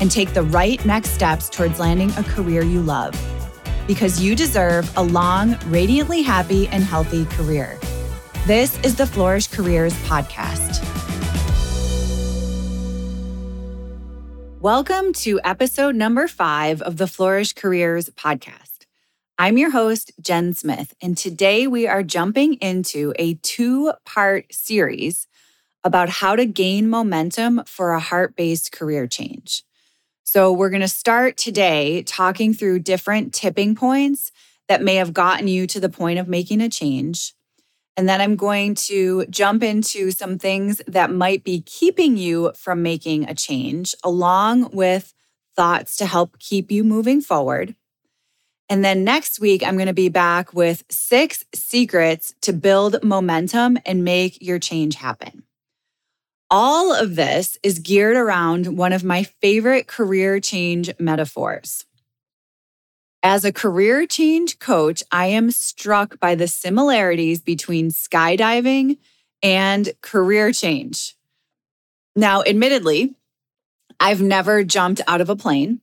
and take the right next steps towards landing a career you love. Because you deserve a long, radiantly happy, and healthy career. This is the Flourish Careers Podcast. Welcome to episode number five of the Flourish Careers Podcast. I'm your host, Jen Smith, and today we are jumping into a two part series about how to gain momentum for a heart based career change. So, we're going to start today talking through different tipping points that may have gotten you to the point of making a change. And then I'm going to jump into some things that might be keeping you from making a change, along with thoughts to help keep you moving forward. And then next week, I'm going to be back with six secrets to build momentum and make your change happen. All of this is geared around one of my favorite career change metaphors. As a career change coach, I am struck by the similarities between skydiving and career change. Now, admittedly, I've never jumped out of a plane.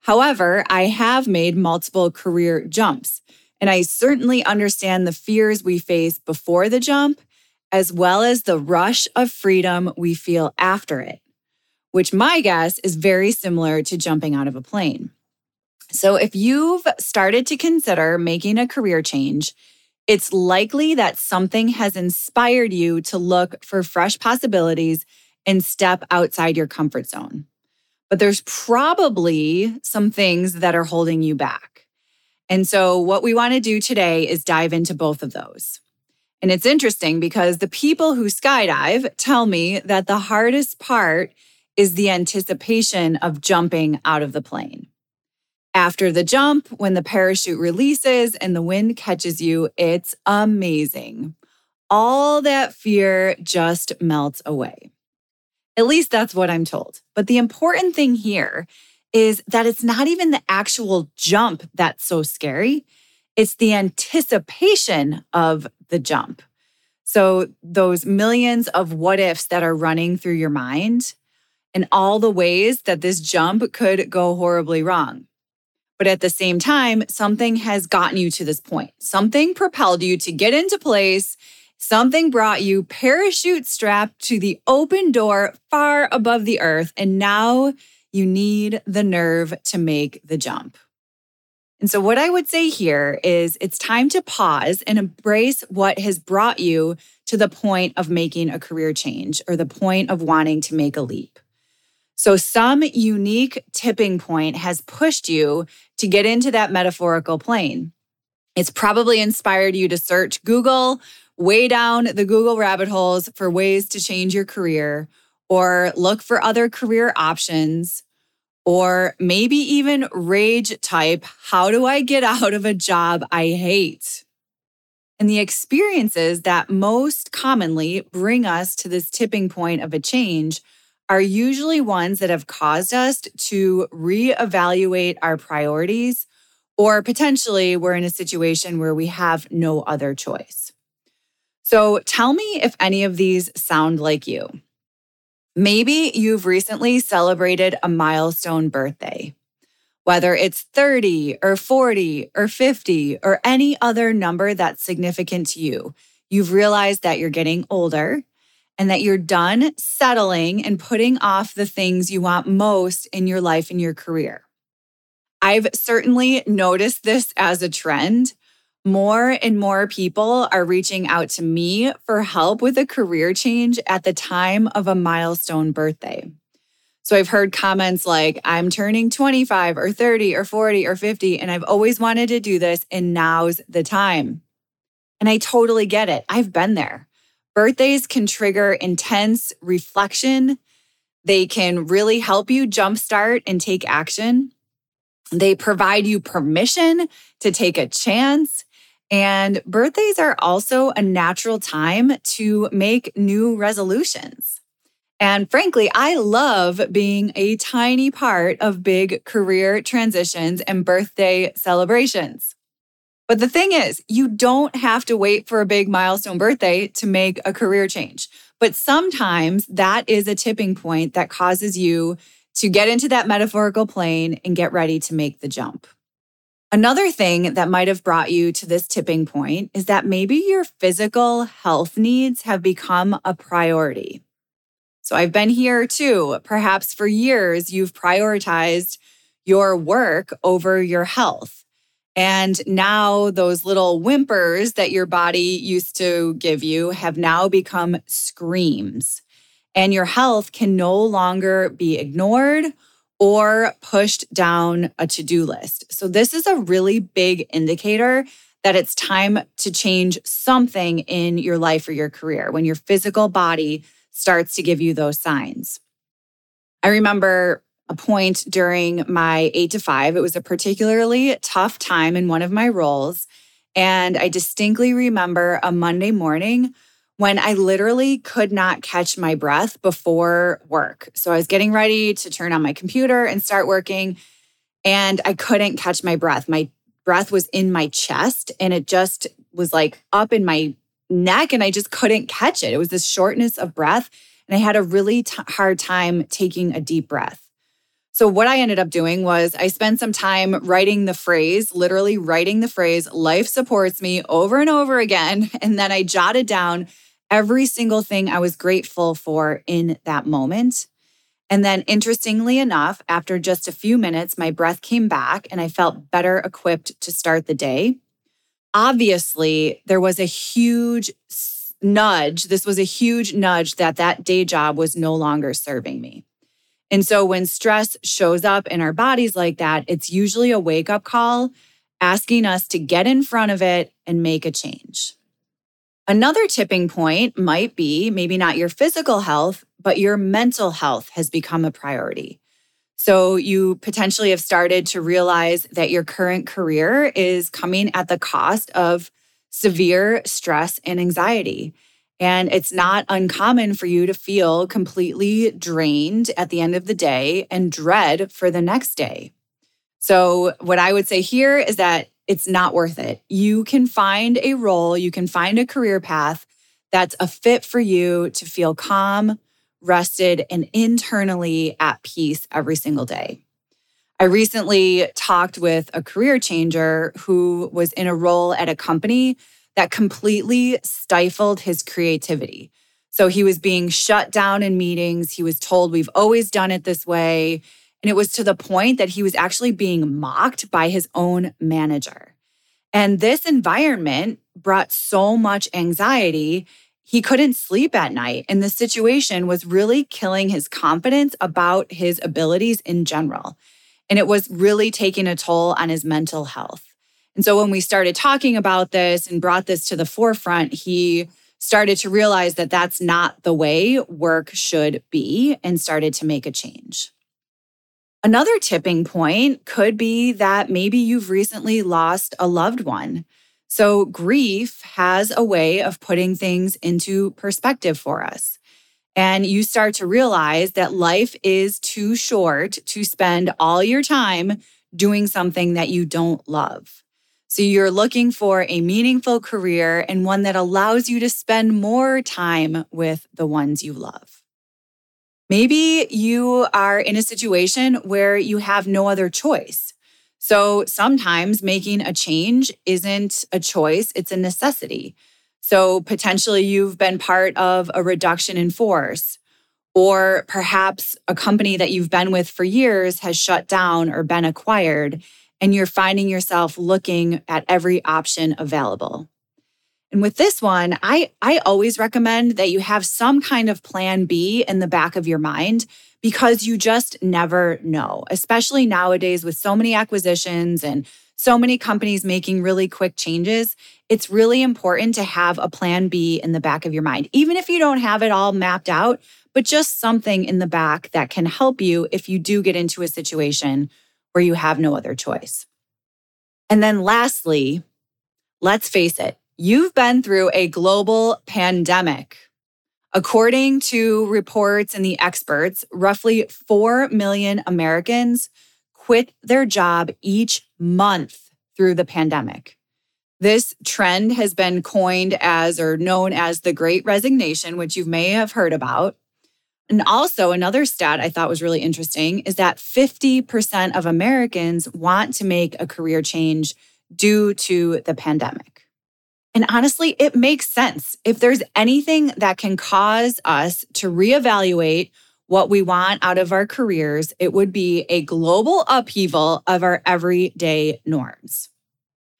However, I have made multiple career jumps, and I certainly understand the fears we face before the jump, as well as the rush of freedom we feel after it, which my guess is very similar to jumping out of a plane. So, if you've started to consider making a career change, it's likely that something has inspired you to look for fresh possibilities and step outside your comfort zone but there's probably some things that are holding you back. And so, what we want to do today is dive into both of those. And it's interesting because the people who skydive tell me that the hardest part is the anticipation of jumping out of the plane. After the jump, when the parachute releases and the wind catches you, it's amazing. All that fear just melts away. At least that's what I'm told. But the important thing here is that it's not even the actual jump that's so scary, it's the anticipation of the jump. So, those millions of what ifs that are running through your mind and all the ways that this jump could go horribly wrong. But at the same time, something has gotten you to this point. Something propelled you to get into place Something brought you parachute strapped to the open door far above the earth, and now you need the nerve to make the jump. And so, what I would say here is it's time to pause and embrace what has brought you to the point of making a career change or the point of wanting to make a leap. So, some unique tipping point has pushed you to get into that metaphorical plane. It's probably inspired you to search Google way down the Google rabbit holes for ways to change your career or look for other career options or maybe even rage type, how do I get out of a job I hate? And the experiences that most commonly bring us to this tipping point of a change are usually ones that have caused us to reevaluate our priorities, or potentially we're in a situation where we have no other choice. So tell me if any of these sound like you. Maybe you've recently celebrated a milestone birthday. Whether it's 30 or 40 or 50 or any other number that's significant to you, you've realized that you're getting older and that you're done settling and putting off the things you want most in your life and your career. I've certainly noticed this as a trend. More and more people are reaching out to me for help with a career change at the time of a milestone birthday. So I've heard comments like, I'm turning 25 or 30 or 40 or 50, and I've always wanted to do this, and now's the time. And I totally get it. I've been there. Birthdays can trigger intense reflection. They can really help you jumpstart and take action. They provide you permission to take a chance. And birthdays are also a natural time to make new resolutions. And frankly, I love being a tiny part of big career transitions and birthday celebrations. But the thing is, you don't have to wait for a big milestone birthday to make a career change. But sometimes that is a tipping point that causes you to get into that metaphorical plane and get ready to make the jump. Another thing that might have brought you to this tipping point is that maybe your physical health needs have become a priority. So I've been here too. Perhaps for years, you've prioritized your work over your health. And now those little whimpers that your body used to give you have now become screams. And your health can no longer be ignored or pushed down a to do list. So, this is a really big indicator that it's time to change something in your life or your career when your physical body starts to give you those signs. I remember a point during my eight to five. It was a particularly tough time in one of my roles. And I distinctly remember a Monday morning when I literally could not catch my breath before work. So I was getting ready to turn on my computer and start working, and I couldn't catch my breath. My breath was in my chest and it just was like up in my neck and I just couldn't catch it. It was this shortness of breath. And I had a really t- hard time taking a deep breath. So, what I ended up doing was I spent some time writing the phrase, literally writing the phrase, life supports me over and over again. And then I jotted down every single thing I was grateful for in that moment. And then, interestingly enough, after just a few minutes, my breath came back and I felt better equipped to start the day obviously there was a huge nudge. This was a huge nudge that that day job was no longer serving me. And so when stress shows up in our bodies like that, it's usually a wake up call asking us to get in front of it and make a change. Another tipping point might be maybe not your physical health, but your mental health has become a priority. So you potentially have started to realize that your current career is coming at the cost of severe stress and anxiety. And it's not uncommon for you to feel completely drained at the end of the day and dread for the next day. So, what I would say here is that it's not worth it. You can find a role, you can find a career path that's a fit for you to feel calm, rested, and internally at peace every single day. I recently talked with a career changer who was in a role at a company that completely stifled his creativity. So he was being shut down in meetings. He was told, We've always done it this way. And it was to the point that he was actually being mocked by his own manager. And this environment brought so much anxiety he couldn't sleep at night. And the situation was really killing his confidence about his abilities in general. And it was really taking a toll on his mental health. And so when we started talking about this and brought this to the forefront, he started to realize that that's not the way work should be and started to make a change. Another tipping point could be that maybe you've recently lost a loved one. So, grief has a way of putting things into perspective for us. And you start to realize that life is too short to spend all your time doing something that you don't love. So, you're looking for a meaningful career and one that allows you to spend more time with the ones you love. Maybe you are in a situation where you have no other choice. So sometimes making a change isn't a choice, it's a necessity. So potentially you've been part of a reduction in force, Or perhaps a company that you've been with for years has shut down or been acquired, and you're finding yourself looking at every option available. And with this one, I, I always recommend that you have some kind of plan B in the back of your mind because you just never know, especially nowadays with so many acquisitions and so many companies making really quick changes. It's really important to have a plan B in the back of your mind, even if you don't have it all mapped out, but just something in the back that can help you if you do get into a situation where you have no other choice. And then lastly, let's face it, you've been through a global pandemic. According to reports and the experts, roughly 4 million Americans quit their job each month through the pandemic. This trend has been coined as or known as the Great Resignation, which you may have heard about. And also, another stat I thought was really interesting is that 50% of Americans want to make a career change due to the pandemic. And honestly, it makes sense. If there's anything that can cause us to reevaluate what we want out of our careers, it would be a global upheaval of our everyday norms.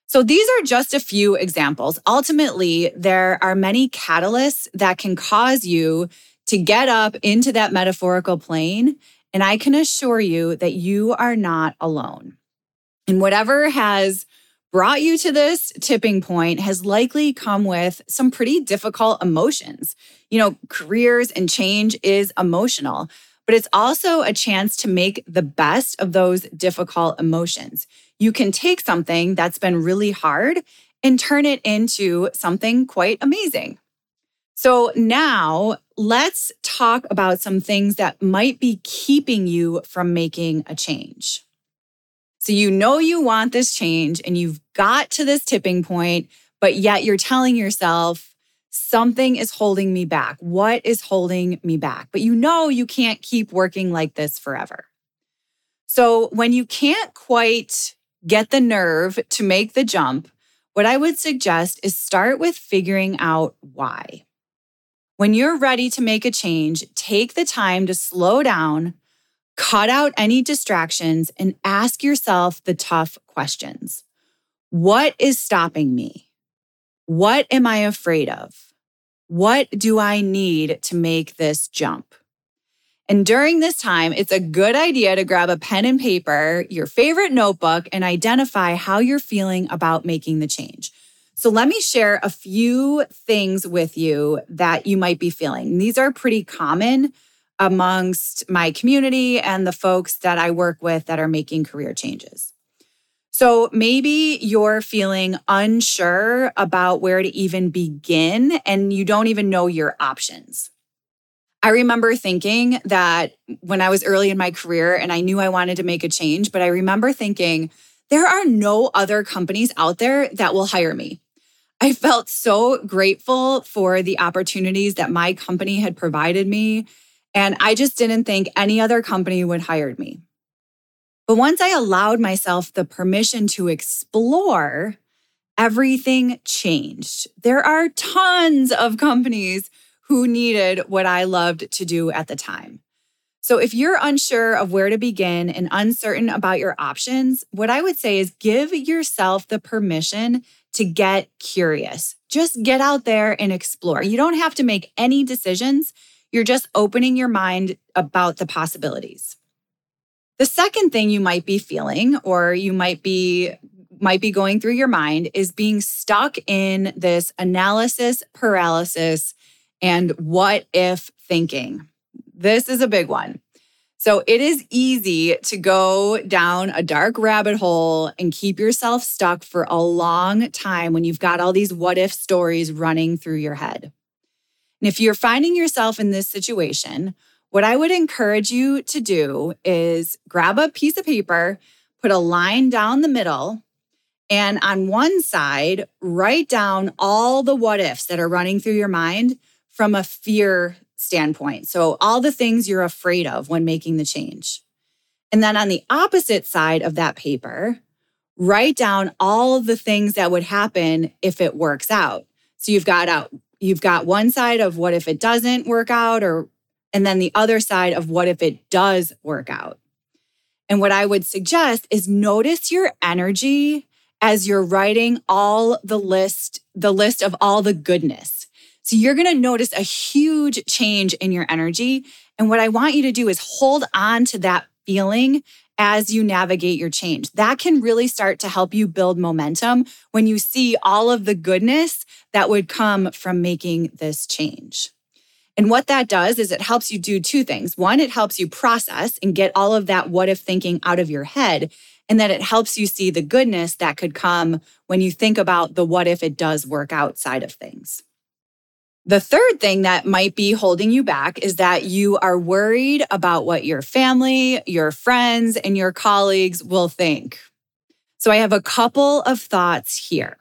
So, these are just a few examples. Ultimately, there are many catalysts that can cause you to get up into that metaphorical plane. And I can assure you that you are not alone. And whatever has brought you to this tipping point has likely come with some pretty difficult emotions. You know, careers and change is emotional, but it's also a chance to make the best of those difficult emotions. You can take something that's been really hard and turn it into something quite amazing. So now let's talk about some things that might be keeping you from making a change. So you know you want this change and you've got to this tipping point, but yet you're telling yourself, something is holding me back. What is holding me back? But you know you can't keep working like this forever. So when you can't quite get the nerve to make the jump, what I would suggest is start with figuring out why. When you're ready to make a change, take the time to slow down, cut out any distractions, and ask yourself the tough questions. What is stopping me? What am I afraid of? What do I need to make this jump? And during this time, it's a good idea to grab a pen and paper, your favorite notebook, and identify how you're feeling about making the change. So let me share a few things with you that you might be feeling. These are pretty common amongst my community and the folks that I work with that are making career changes. So maybe you're feeling unsure about where to even begin and you don't even know your options. I remember thinking that when I was early in my career and I knew I wanted to make a change, but I remember thinking, there are no other companies out there that will hire me. I felt so grateful for the opportunities that my company had provided me. And I just didn't think any other company would hire me. But once I allowed myself the permission to explore, everything changed. There are tons of companies who needed what I loved to do at the time. So, if you're unsure of where to begin and uncertain about your options, what I would say is give yourself the permission to get curious. Just get out there and explore. You don't have to make any decisions. You're just opening your mind about the possibilities. The second thing you might be feeling or you might be might be going through your mind is being stuck in this analysis paralysis and what if thinking. This is a big one. So it is easy to go down a dark rabbit hole and keep yourself stuck for a long time when you've got all these what if stories running through your head. And if you're finding yourself in this situation, what I would encourage you to do is grab a piece of paper, put a line down the middle, and on one side, write down all the what ifs that are running through your mind from a fear standpoint. So, all the things you're afraid of when making the change. And then on the opposite side of that paper, write down all the things that would happen if it works out. So you've got out you've got one side of what if it doesn't work out or and then the other side of what if it does work out. And what I would suggest is notice your energy as you're writing all the list, the list of all the goodness. So you're going to notice a huge change in your energy. And what I want you to do is hold on to that feeling as you navigate your change. That can really start to help you build momentum when you see all of the goodness that would come from making this change. And what that does is it helps you do two things. One, it helps you process and get all of that what if thinking out of your head. And then it helps you see the goodness that could come when you think about the what if it does work outside of things. The third thing that might be holding you back is that you are worried about what your family, your friends, and your colleagues will think. So I have a couple of thoughts here.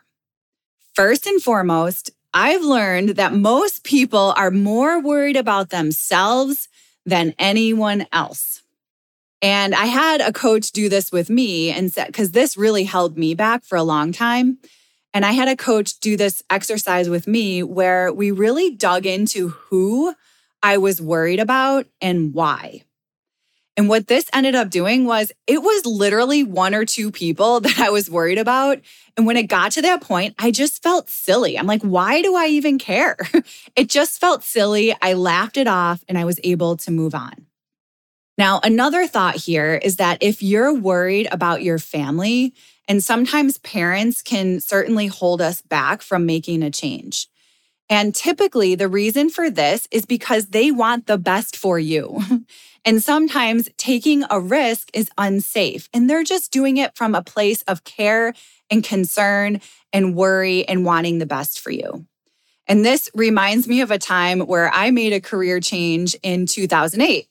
First and foremost, I've learned that most people are more worried about themselves than anyone else. And I had a coach do this with me and said, because this really held me back for a long time. And I had a coach do this exercise with me where we really dug into who I was worried about and why. And what this ended up doing was it was literally one or two people that I was worried about. And when it got to that point, I just felt silly. I'm like, why do I even care? it just felt silly. I laughed it off and I was able to move on. Now, another thought here is that if you're worried about your family and sometimes parents can certainly hold us back from making a change. And typically, the reason for this is because they want the best for you. and sometimes taking a risk is unsafe, and they're just doing it from a place of care and concern and worry and wanting the best for you. And this reminds me of a time where I made a career change in 2008.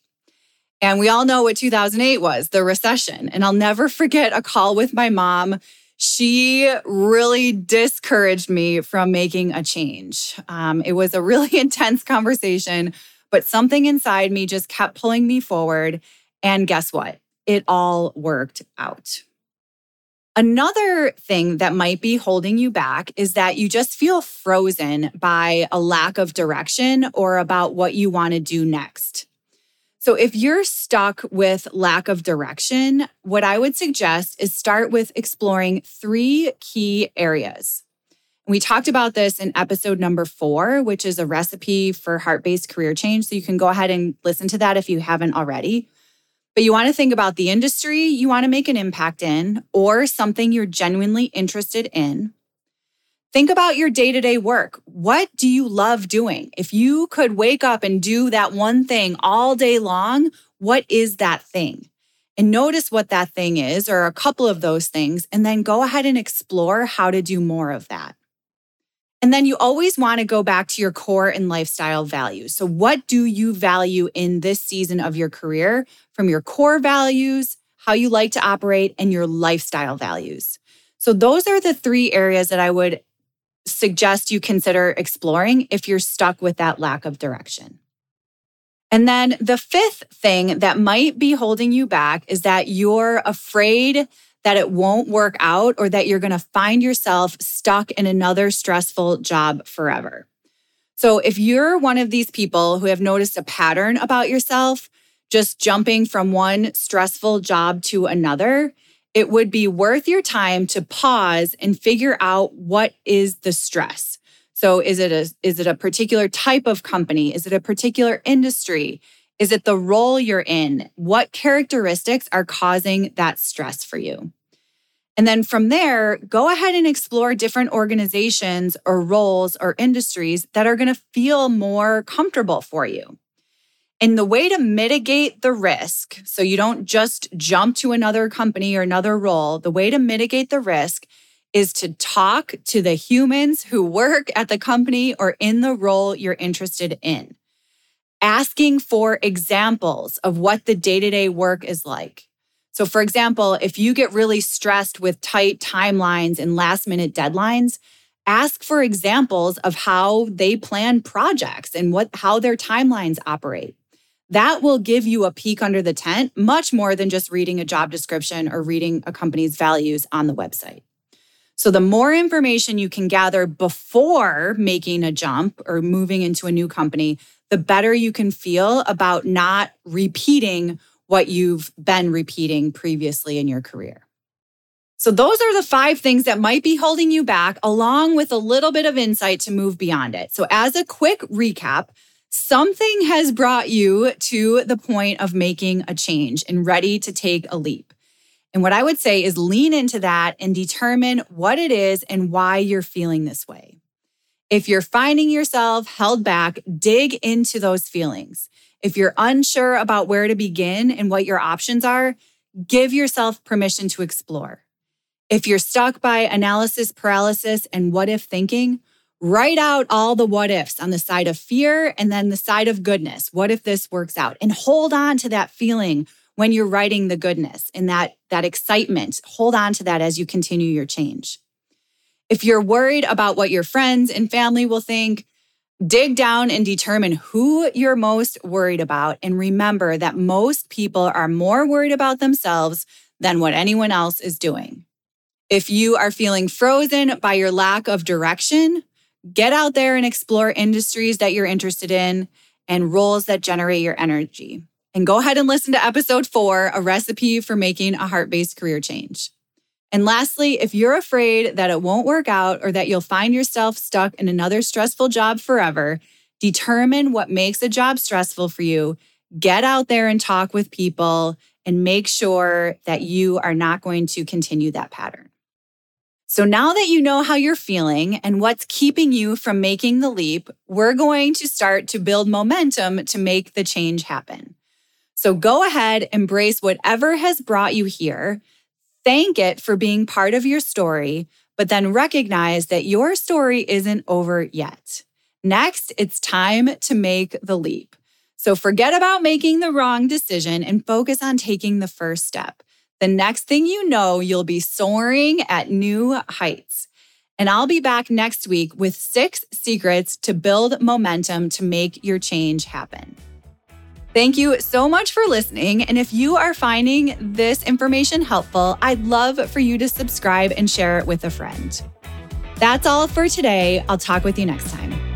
And we all know what 2008 was the recession. And I'll never forget a call with my mom. She really discouraged me from making a change. Um, it was a really intense conversation, but something inside me just kept pulling me forward. And guess what? It all worked out. Another thing that might be holding you back is that you just feel frozen by a lack of direction or about what you want to do next. So, if you're stuck with lack of direction, what I would suggest is start with exploring three key areas. We talked about this in episode number four, which is a recipe for heart based career change. So, you can go ahead and listen to that if you haven't already. But you want to think about the industry you want to make an impact in or something you're genuinely interested in. Think about your day to day work. What do you love doing? If you could wake up and do that one thing all day long, what is that thing? And notice what that thing is, or a couple of those things, and then go ahead and explore how to do more of that. And then you always want to go back to your core and lifestyle values. So, what do you value in this season of your career from your core values, how you like to operate, and your lifestyle values? So, those are the three areas that I would suggest you consider exploring if you're stuck with that lack of direction. And then the fifth thing that might be holding you back is that you're afraid that it won't work out or that you're going to find yourself stuck in another stressful job forever. So, if you're one of these people who have noticed a pattern about yourself, just jumping from one stressful job to another, it would be worth your time to pause and figure out what is the stress. So is it a is it a particular type of company? Is it a particular industry? Is it the role you're in? What characteristics are causing that stress for you? And then from there, go ahead and explore different organizations or roles or industries that are going to feel more comfortable for you. And the way to mitigate the risk, so you don't just jump to another company or another role, the way to mitigate the risk is to talk to the humans who work at the company or in the role you're interested in. Asking for examples of what the day to day work is like. So, for example, if you get really stressed with tight timelines and last minute deadlines, ask for examples of how they plan projects and what how their timelines operate that will give you a peek under the tent much more than just reading a job description or reading a company's values on the website. So, the more information you can gather before making a jump or moving into a new company, the better you can feel about not repeating what you've been repeating previously in your career. So, those are the five things that might be holding you back, along with a little bit of insight to move beyond it. So, as a quick recap, something has brought you to the point of making a change and ready to take a leap. And what I would say is lean into that and determine what it is and why you're feeling this way. If you're finding yourself held back, dig into those feelings. If you're unsure about where to begin and what your options are, give yourself permission to explore. If you're stuck by analysis paralysis and what if thinking, write out all the what ifs on the side of fear and then the side of goodness. What if this works out? And hold on to that feeling when you're writing the goodness and that, that excitement. Hold on to that as you continue your change. If you're worried about what your friends and family will think, dig down and determine who you're most worried about. And remember that most people are more worried about themselves than what anyone else is doing. If you are feeling frozen by your lack of direction, get out there and explore industries that you're interested in and roles that generate your energy. And go ahead and listen to episode four A Recipe for Making a Heart Based Career Change. And lastly, if you're afraid that it won't work out or that you'll find yourself stuck in another stressful job forever, determine what makes a job stressful for you. Get out there and talk with people and make sure that you are not going to continue that pattern. So now that you know how you're feeling and what's keeping you from making the leap, we're going to start to build momentum to make the change happen. So go ahead, embrace whatever has brought you here, thank it for being part of your story, but then recognize that your story isn't over yet. Next, it's time to make the leap. So forget about making the wrong decision and focus on taking the first step. The next thing you know, you'll be soaring at new heights. And I'll be back next week with six secrets to build momentum to make your change happen. Thank you so much for listening. And if you are finding this information helpful, I'd love for you to subscribe and share it with a friend. That's all for today. I'll talk with you next time.